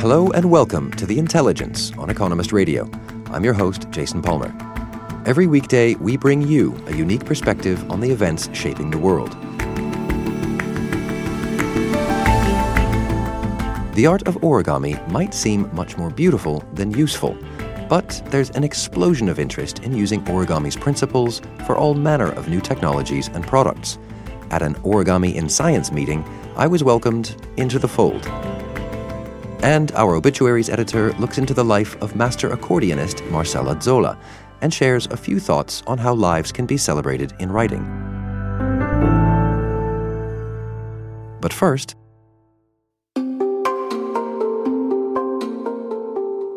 Hello and welcome to The Intelligence on Economist Radio. I'm your host, Jason Palmer. Every weekday, we bring you a unique perspective on the events shaping the world. The art of origami might seem much more beautiful than useful, but there's an explosion of interest in using origami's principles for all manner of new technologies and products. At an Origami in Science meeting, I was welcomed into the fold. And our obituaries editor looks into the life of master accordionist Marcel Azzola and shares a few thoughts on how lives can be celebrated in writing. But first,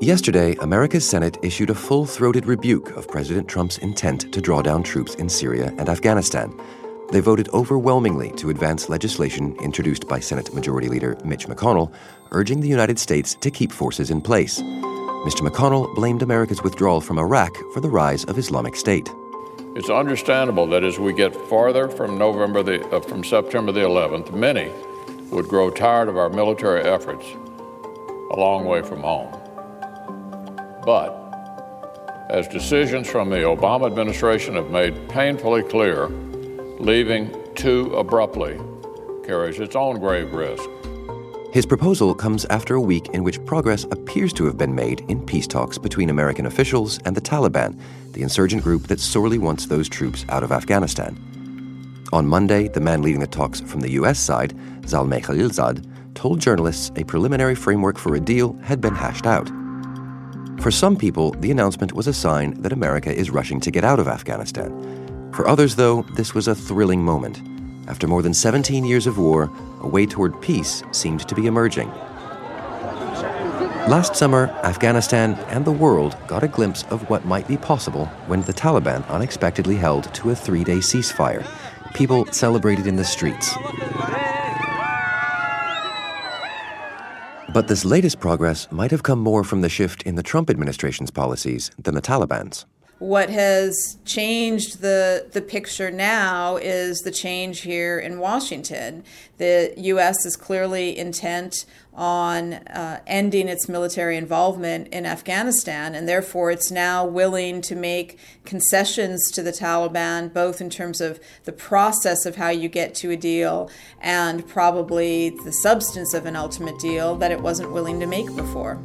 Yesterday, America's Senate issued a full throated rebuke of President Trump's intent to draw down troops in Syria and Afghanistan. They voted overwhelmingly to advance legislation introduced by Senate Majority Leader Mitch McConnell, urging the United States to keep forces in place. Mr. McConnell blamed America's withdrawal from Iraq for the rise of Islamic State. It's understandable that as we get farther from November the, uh, from September the 11th, many would grow tired of our military efforts a long way from home. But as decisions from the Obama administration have made painfully clear, leaving too abruptly carries its own grave risk. His proposal comes after a week in which progress appears to have been made in peace talks between American officials and the Taliban, the insurgent group that sorely wants those troops out of Afghanistan. On Monday, the man leading the talks from the U.S. side, Zalmay Khalilzad, told journalists a preliminary framework for a deal had been hashed out. For some people, the announcement was a sign that America is rushing to get out of Afghanistan. For others, though, this was a thrilling moment. After more than 17 years of war, a way toward peace seemed to be emerging. Last summer, Afghanistan and the world got a glimpse of what might be possible when the Taliban unexpectedly held to a three day ceasefire. People celebrated in the streets. But this latest progress might have come more from the shift in the Trump administration's policies than the Taliban's. What has changed the, the picture now is the change here in Washington. The U.S. is clearly intent on uh, ending its military involvement in Afghanistan, and therefore it's now willing to make concessions to the Taliban, both in terms of the process of how you get to a deal and probably the substance of an ultimate deal that it wasn't willing to make before.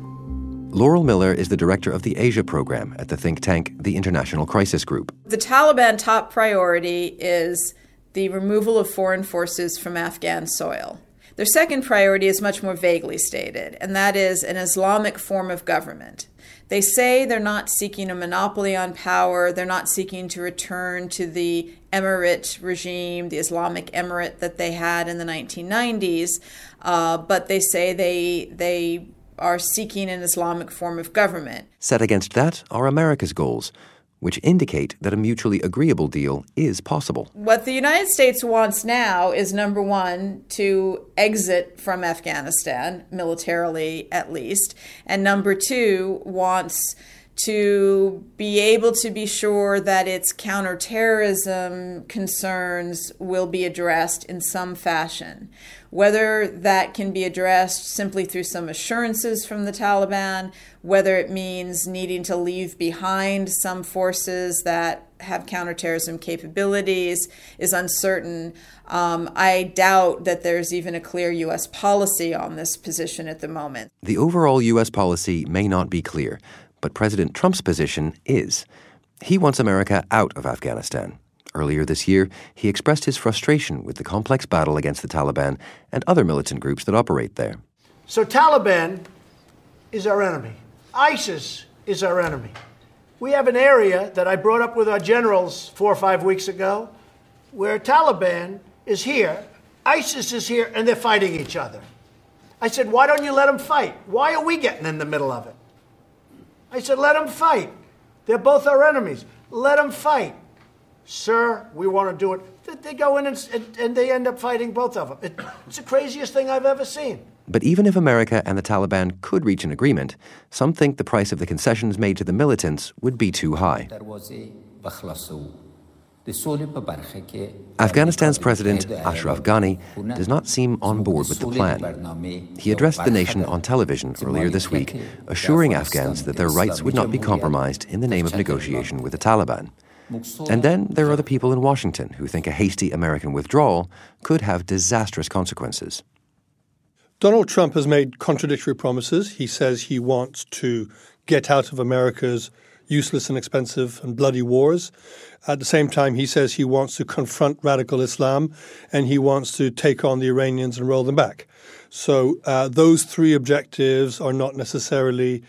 Laurel Miller is the director of the Asia program at the think tank, the International Crisis Group. The Taliban top priority is the removal of foreign forces from Afghan soil. Their second priority is much more vaguely stated, and that is an Islamic form of government. They say they're not seeking a monopoly on power, they're not seeking to return to the emirate regime, the Islamic emirate that they had in the 1990s, uh, but they say they, they are seeking an Islamic form of government. Set against that are America's goals, which indicate that a mutually agreeable deal is possible. What the United States wants now is number one, to exit from Afghanistan, militarily at least, and number two, wants to be able to be sure that its counterterrorism concerns will be addressed in some fashion. Whether that can be addressed simply through some assurances from the Taliban, whether it means needing to leave behind some forces that have counterterrorism capabilities is uncertain. Um, I doubt that there's even a clear U.S. policy on this position at the moment. The overall U.S. policy may not be clear, but President Trump's position is. He wants America out of Afghanistan. Earlier this year, he expressed his frustration with the complex battle against the Taliban and other militant groups that operate there. So, Taliban is our enemy. ISIS is our enemy. We have an area that I brought up with our generals four or five weeks ago where Taliban is here, ISIS is here, and they're fighting each other. I said, why don't you let them fight? Why are we getting in the middle of it? I said, let them fight. They're both our enemies. Let them fight. Sir, we want to do it. They go in and, and they end up fighting both of them. It's the craziest thing I've ever seen. But even if America and the Taliban could reach an agreement, some think the price of the concessions made to the militants would be too high. Afghanistan's President Ashraf Ghani does not seem on board with the plan. He addressed the nation on television earlier this week, assuring Afghans that their rights would not be compromised in the name of negotiation with the Taliban. And then there are the people in Washington who think a hasty American withdrawal could have disastrous consequences. Donald Trump has made contradictory promises. He says he wants to get out of America's useless and expensive and bloody wars. At the same time, he says he wants to confront radical Islam and he wants to take on the Iranians and roll them back. So uh, those three objectives are not necessarily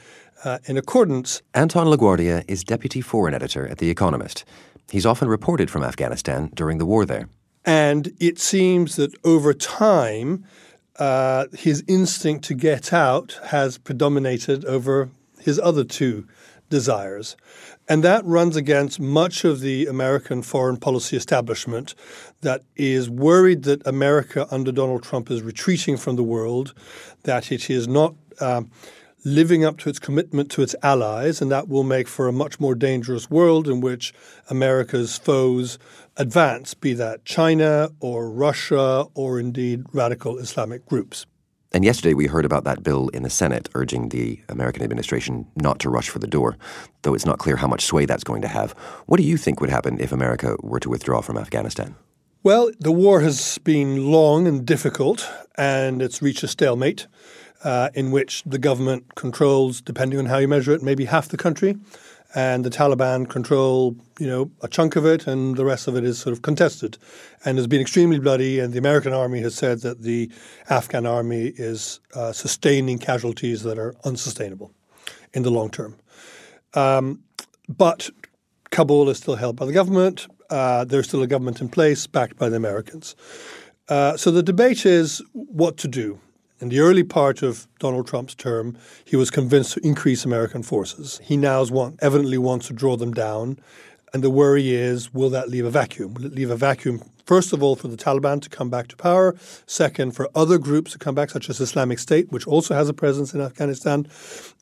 uh, in accordance. Anton La Guardia is deputy foreign editor at The Economist. He's often reported from Afghanistan during the war there. And it seems that over time, uh, his instinct to get out has predominated over his other two desires. And that runs against much of the American foreign policy establishment that is worried that America under Donald Trump is retreating from the world, that it is not um, living up to its commitment to its allies, and that will make for a much more dangerous world in which America's foes advance, be that China or Russia or indeed radical Islamic groups. And yesterday we heard about that bill in the Senate urging the American administration not to rush for the door, though it's not clear how much sway that's going to have. What do you think would happen if America were to withdraw from Afghanistan? Well, the war has been long and difficult, and it's reached a stalemate uh, in which the government controls, depending on how you measure it, maybe half the country and the Taliban control, you know, a chunk of it, and the rest of it is sort of contested, and has been extremely bloody. And the American army has said that the Afghan army is uh, sustaining casualties that are unsustainable in the long term. Um, but Kabul is still held by the government. Uh, there's still a government in place backed by the Americans. Uh, so the debate is what to do. In the early part of Donald Trump's term, he was convinced to increase American forces. He now want, evidently wants to draw them down. And the worry is will that leave a vacuum? Will it leave a vacuum, first of all, for the Taliban to come back to power? Second, for other groups to come back, such as Islamic State, which also has a presence in Afghanistan?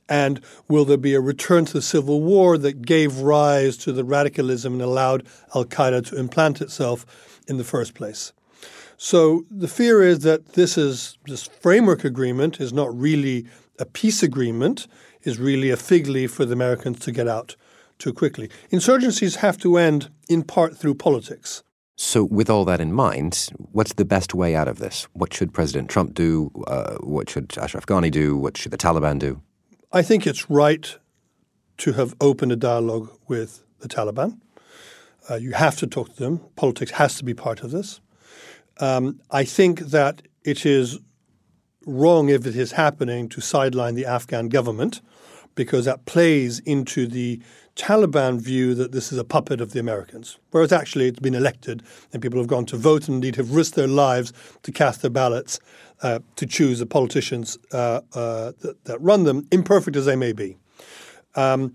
And will there be a return to the civil war that gave rise to the radicalism and allowed Al Qaeda to implant itself in the first place? So the fear is that this is this framework agreement is not really a peace agreement, is really a fig leaf for the Americans to get out too quickly. Insurgencies have to end in part through politics. So, with all that in mind, what's the best way out of this? What should President Trump do? Uh, what should Ashraf Ghani do? What should the Taliban do? I think it's right to have opened a dialogue with the Taliban. Uh, you have to talk to them. Politics has to be part of this. Um, I think that it is wrong if it is happening to sideline the Afghan government because that plays into the Taliban view that this is a puppet of the Americans, whereas actually it's been elected and people have gone to vote and indeed have risked their lives to cast their ballots uh, to choose the politicians uh, uh, that, that, run them, imperfect as they may be. Um,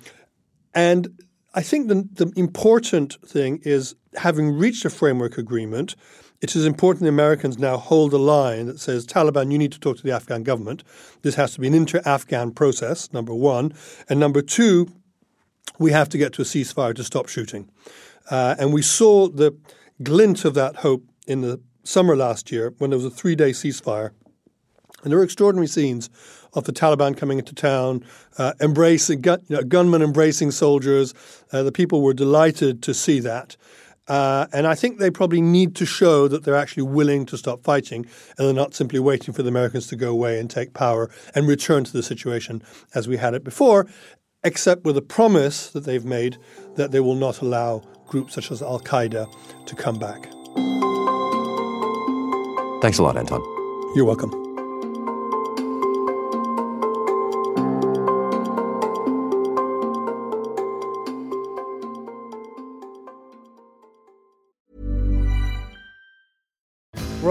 and I think the, the important thing is having reached a framework agreement – it is important the Americans now hold a line that says, Taliban, you need to talk to the Afghan government. This has to be an inter Afghan process, number one. And number two, we have to get to a ceasefire to stop shooting. Uh, and we saw the glint of that hope in the summer last year when there was a three day ceasefire. And there were extraordinary scenes of the Taliban coming into town, uh, embracing you know, gunmen embracing soldiers. Uh, the people were delighted to see that. Uh, and I think they probably need to show that they're actually willing to stop fighting and they're not simply waiting for the Americans to go away and take power and return to the situation as we had it before, except with a promise that they've made that they will not allow groups such as Al Qaeda to come back. Thanks a lot, Anton. You're welcome.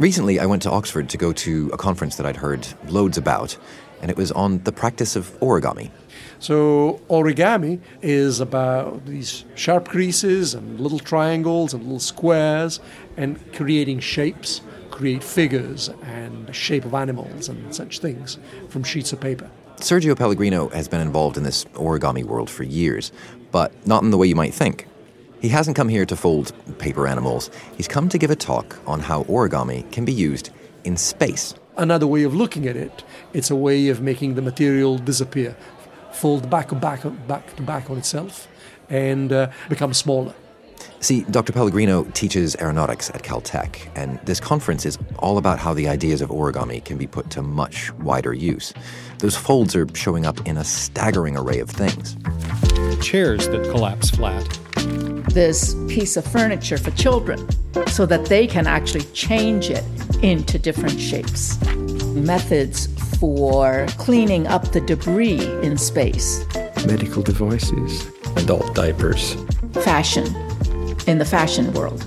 Recently, I went to Oxford to go to a conference that I'd heard loads about, and it was on the practice of origami. So, origami is about these sharp creases and little triangles and little squares and creating shapes, create figures and shape of animals and such things from sheets of paper. Sergio Pellegrino has been involved in this origami world for years, but not in the way you might think. He hasn't come here to fold paper animals. He's come to give a talk on how origami can be used in space. Another way of looking at it, it's a way of making the material disappear, fold back and back, back to back on itself, and uh, become smaller. See, Dr. Pellegrino teaches aeronautics at Caltech, and this conference is all about how the ideas of origami can be put to much wider use. Those folds are showing up in a staggering array of things. Chairs that collapse flat, this piece of furniture for children so that they can actually change it into different shapes. Methods for cleaning up the debris in space. Medical devices, adult diapers. Fashion in the fashion world.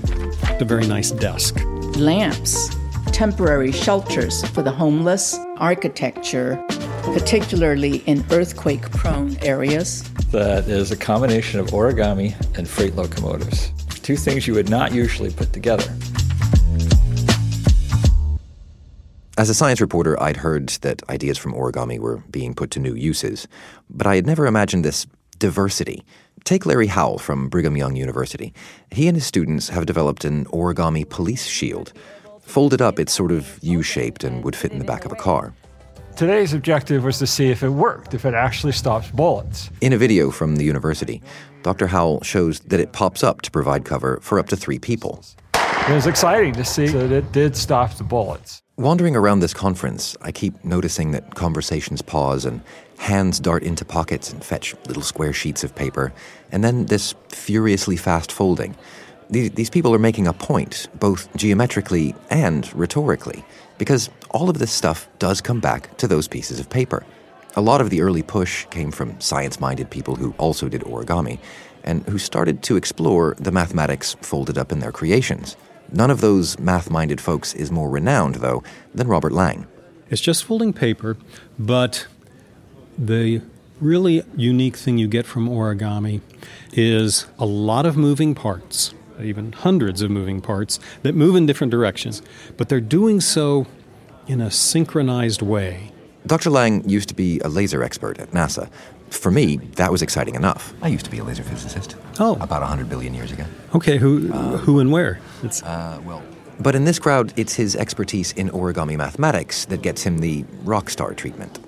A very nice desk. Lamps, temporary shelters for the homeless, architecture, particularly in earthquake prone areas. That is a combination of origami and freight locomotives. Two things you would not usually put together. As a science reporter, I'd heard that ideas from origami were being put to new uses, but I had never imagined this diversity. Take Larry Howell from Brigham Young University. He and his students have developed an origami police shield. Folded up, it's sort of U shaped and would fit in the back of a car. Today's objective was to see if it worked, if it actually stops bullets. In a video from the university, Dr. Howell shows that it pops up to provide cover for up to three people. It was exciting to see that it did stop the bullets. Wandering around this conference, I keep noticing that conversations pause and hands dart into pockets and fetch little square sheets of paper, and then this furiously fast folding. These, people are making a point, both geometrically and rhetorically, because all of this stuff does come back to those pieces of paper. A lot of the early push came from science minded people who also did origami, and who started to explore the mathematics folded up in their creations. None of those math minded folks is more renowned, though, than Robert Lang. It's just folding paper, but the really unique thing you get from origami is a lot of moving parts, even hundreds of moving parts, that move in different directions, but they're doing so in a synchronized way. Dr. Lang used to be a laser expert at NASA. For me, that was exciting enough. I used to be a laser physicist. Oh. About 100 billion years ago. Okay, who, uh, who and where? It's, uh, well, but in this crowd, it's his expertise in origami mathematics that gets him the rock star treatment.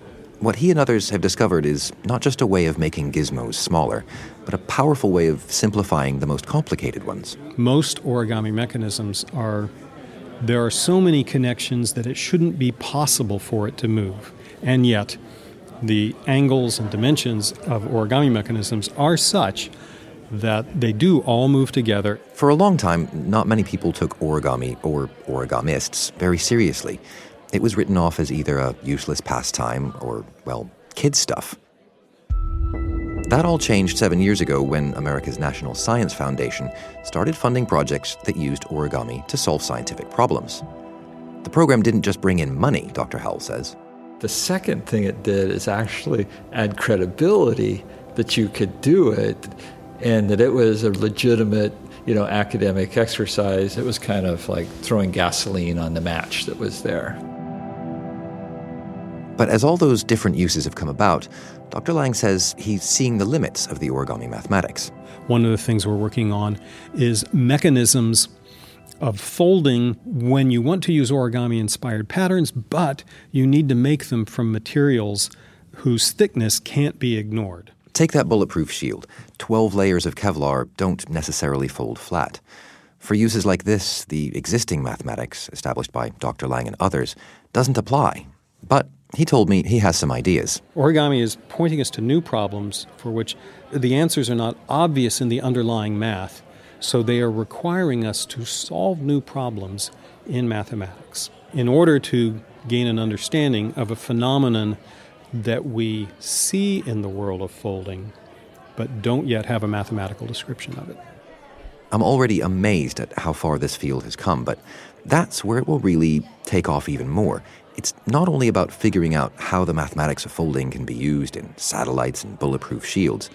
What he and others have discovered is not just a way of making gizmos smaller, but a powerful way of simplifying the most complicated ones. Most origami mechanisms are there are so many connections that it shouldn't be possible for it to move. And yet, the angles and dimensions of origami mechanisms are such that they do all move together. For a long time, not many people took origami or origamists very seriously. It was written off as either a useless pastime or, well, kid stuff. That all changed seven years ago when America's National Science Foundation started funding projects that used origami to solve scientific problems. The program didn't just bring in money, Dr. Howell says. The second thing it did is actually add credibility that you could do it and that it was a legitimate, you know, academic exercise. It was kind of like throwing gasoline on the match that was there. But as all those different uses have come about, Dr. Lang says he's seeing the limits of the origami mathematics. One of the things we're working on is mechanisms of folding when you want to use origami inspired patterns, but you need to make them from materials whose thickness can't be ignored. Take that bulletproof shield. Twelve layers of Kevlar don't necessarily fold flat. For uses like this, the existing mathematics, established by Dr. Lang and others, doesn't apply. But he told me he has some ideas. Origami is pointing us to new problems for which the answers are not obvious in the underlying math, so they are requiring us to solve new problems in mathematics in order to gain an understanding of a phenomenon that we see in the world of folding, but don't yet have a mathematical description of it. I'm already amazed at how far this field has come, but that's where it will really take off even more. It's not only about figuring out how the mathematics of folding can be used in satellites and bulletproof shields,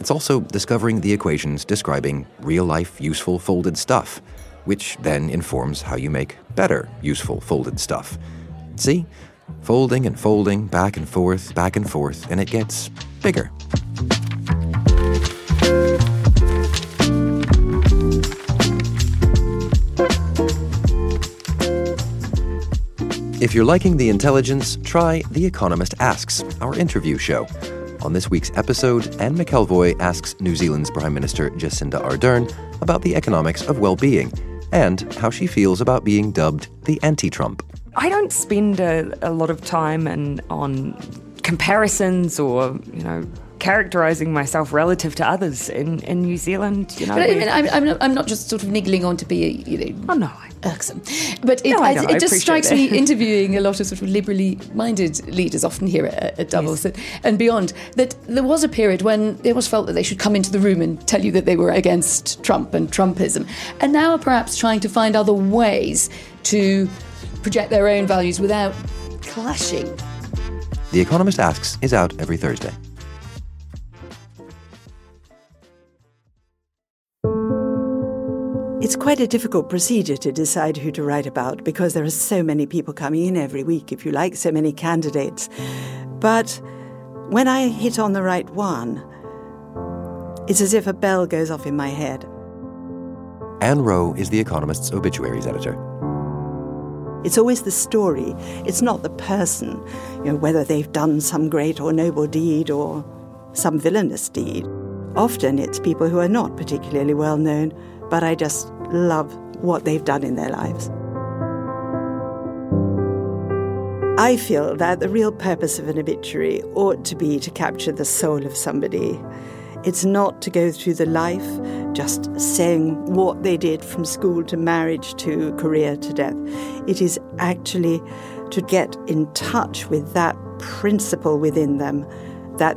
it's also discovering the equations describing real life useful folded stuff, which then informs how you make better useful folded stuff. See? Folding and folding, back and forth, back and forth, and it gets bigger. If you're liking The Intelligence, try The Economist Asks, our interview show. On this week's episode, Anne McElvoy asks New Zealand's Prime Minister Jacinda Ardern about the economics of well being and how she feels about being dubbed the anti Trump. I don't spend a, a lot of time and on comparisons or, you know, characterising myself relative to others in, in New Zealand. You know, but I mean, I'm, I'm, not, I'm not just sort of niggling on to be, a, you know, oh no, irksome. But it, No, I I it just strikes appreciate me interviewing a lot of sort of liberally minded leaders, often here at, at Davos and, and beyond, that there was a period when they almost felt that they should come into the room and tell you that they were against Trump and Trumpism, and now are perhaps trying to find other ways to project their own values without clashing. The Economist Asks is out every Thursday. It's quite a difficult procedure to decide who to write about because there are so many people coming in every week, if you like, so many candidates. But when I hit on the right one, it's as if a bell goes off in my head. Ann Wroe is The Economist's obituaries editor. It's always the story, it's not the person, you know, whether they've done some great or noble deed or some villainous deed. Often it's people who are not particularly well known, but I just love what they've done in their lives. I feel that the real purpose of an obituary ought to be to capture the soul of somebody. It's not to go through the life just saying what they did from school to marriage to career to death. It is actually to get in touch with that principle within them that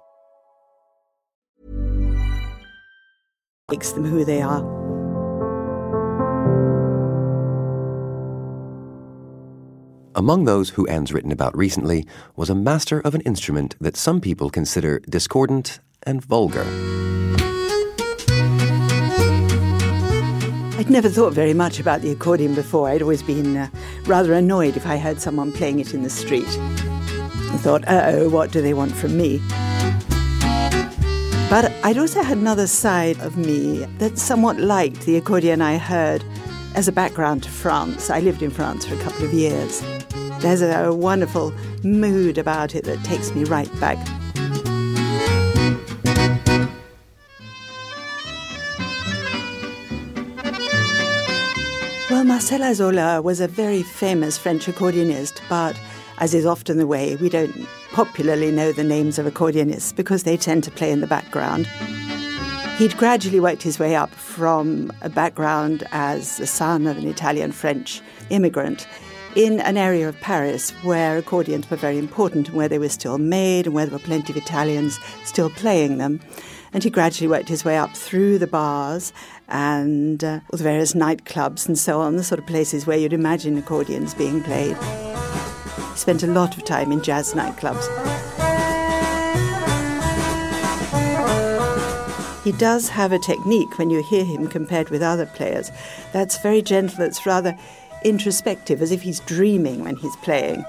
Makes them who they are. Among those who Ann's written about recently was a master of an instrument that some people consider discordant and vulgar. I'd never thought very much about the accordion before. I'd always been uh, rather annoyed if I heard someone playing it in the street. I thought, uh oh, what do they want from me? But I'd also had another side of me that somewhat liked the accordion I heard as a background to France. I lived in France for a couple of years. There's a wonderful mood about it that takes me right back. Well, Marcel Azzola was a very famous French accordionist, but as is often the way, we don't popularly know the names of accordionists because they tend to play in the background. He'd gradually worked his way up from a background as the son of an Italian French immigrant in an area of Paris where accordions were very important and where they were still made and where there were plenty of Italians still playing them. And he gradually worked his way up through the bars and uh, the various nightclubs and so on, the sort of places where you'd imagine accordions being played. Spent a lot of time in jazz nightclubs. He does have a technique when you hear him compared with other players that's very gentle, that's rather introspective, as if he's dreaming when he's playing.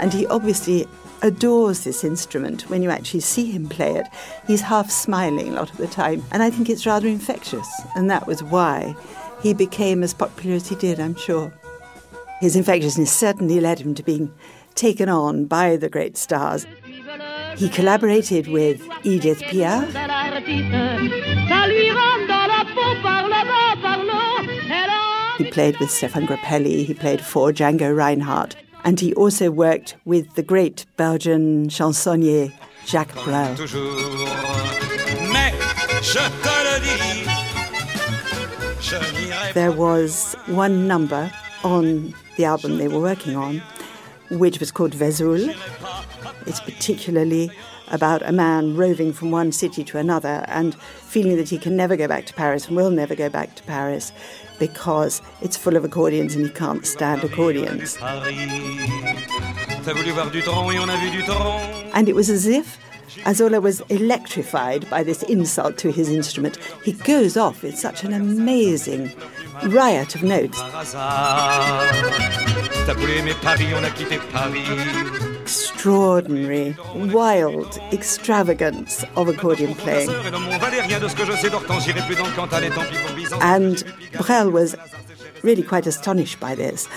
And he obviously adores this instrument when you actually see him play it. He's half smiling a lot of the time, and I think it's rather infectious, and that was why he became as popular as he did, I'm sure. His infectiousness certainly led him to being taken on by the great stars. He collaborated with Edith Piaf. He played with Stéphane Grappelli, he played for Django Reinhardt, and he also worked with the great Belgian chansonnier Jacques Brel. There was one number on the album they were working on, which was called Vesoul. It's particularly about a man roving from one city to another and feeling that he can never go back to Paris and will never go back to Paris because it's full of accordions and he can't stand accordions. And it was as if Azzola was electrified by this insult to his instrument. He goes off with such an amazing riot of notes. Extraordinary, wild extravagance of accordion playing. And Brel was really quite astonished by this.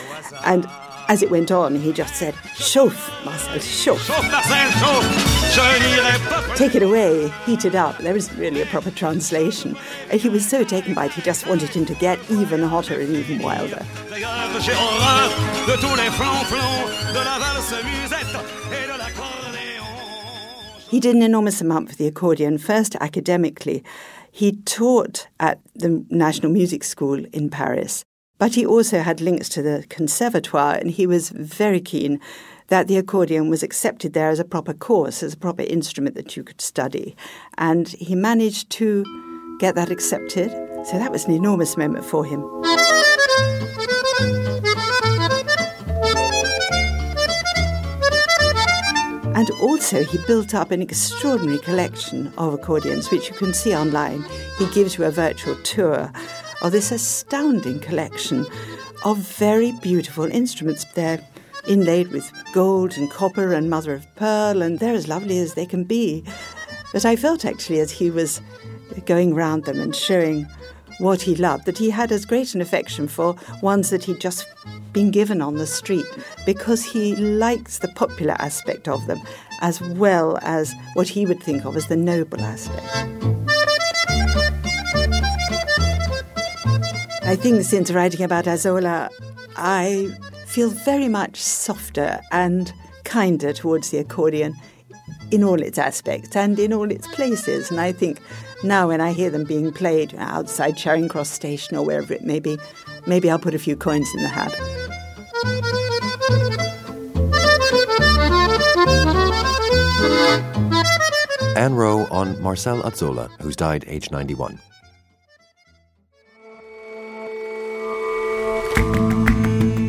And as it went on, he just said, Chauffe, Marcel, chauffe. Take it away, heat it up. There isn't really a proper translation. Uh, he was so taken by it, he just wanted him to get even hotter and even wilder. He did an enormous amount for the accordion, first academically. He taught at the National Music School in Paris. But he also had links to the conservatoire, and he was very keen that the accordion was accepted there as a proper course, as a proper instrument that you could study. And he managed to get that accepted. So that was an enormous moment for him. And also, he built up an extraordinary collection of accordions, which you can see online. He gives you a virtual tour of this astounding collection of very beautiful instruments. They're inlaid with gold and copper and mother of pearl, and they're as lovely as they can be. But I felt actually as he was going round them and showing what he loved, that he had as great an affection for ones that he'd just been given on the street because he likes the popular aspect of them as well as what he would think of as the noble aspect. I think since writing about Azzola, I feel very much softer and kinder towards the accordion in all its aspects and in all its places. And I think now when I hear them being played outside Charing Cross Station or wherever it may be, maybe I'll put a few coins in the hat. Ann Wroe on Marcel Azzola, who's died aged 91.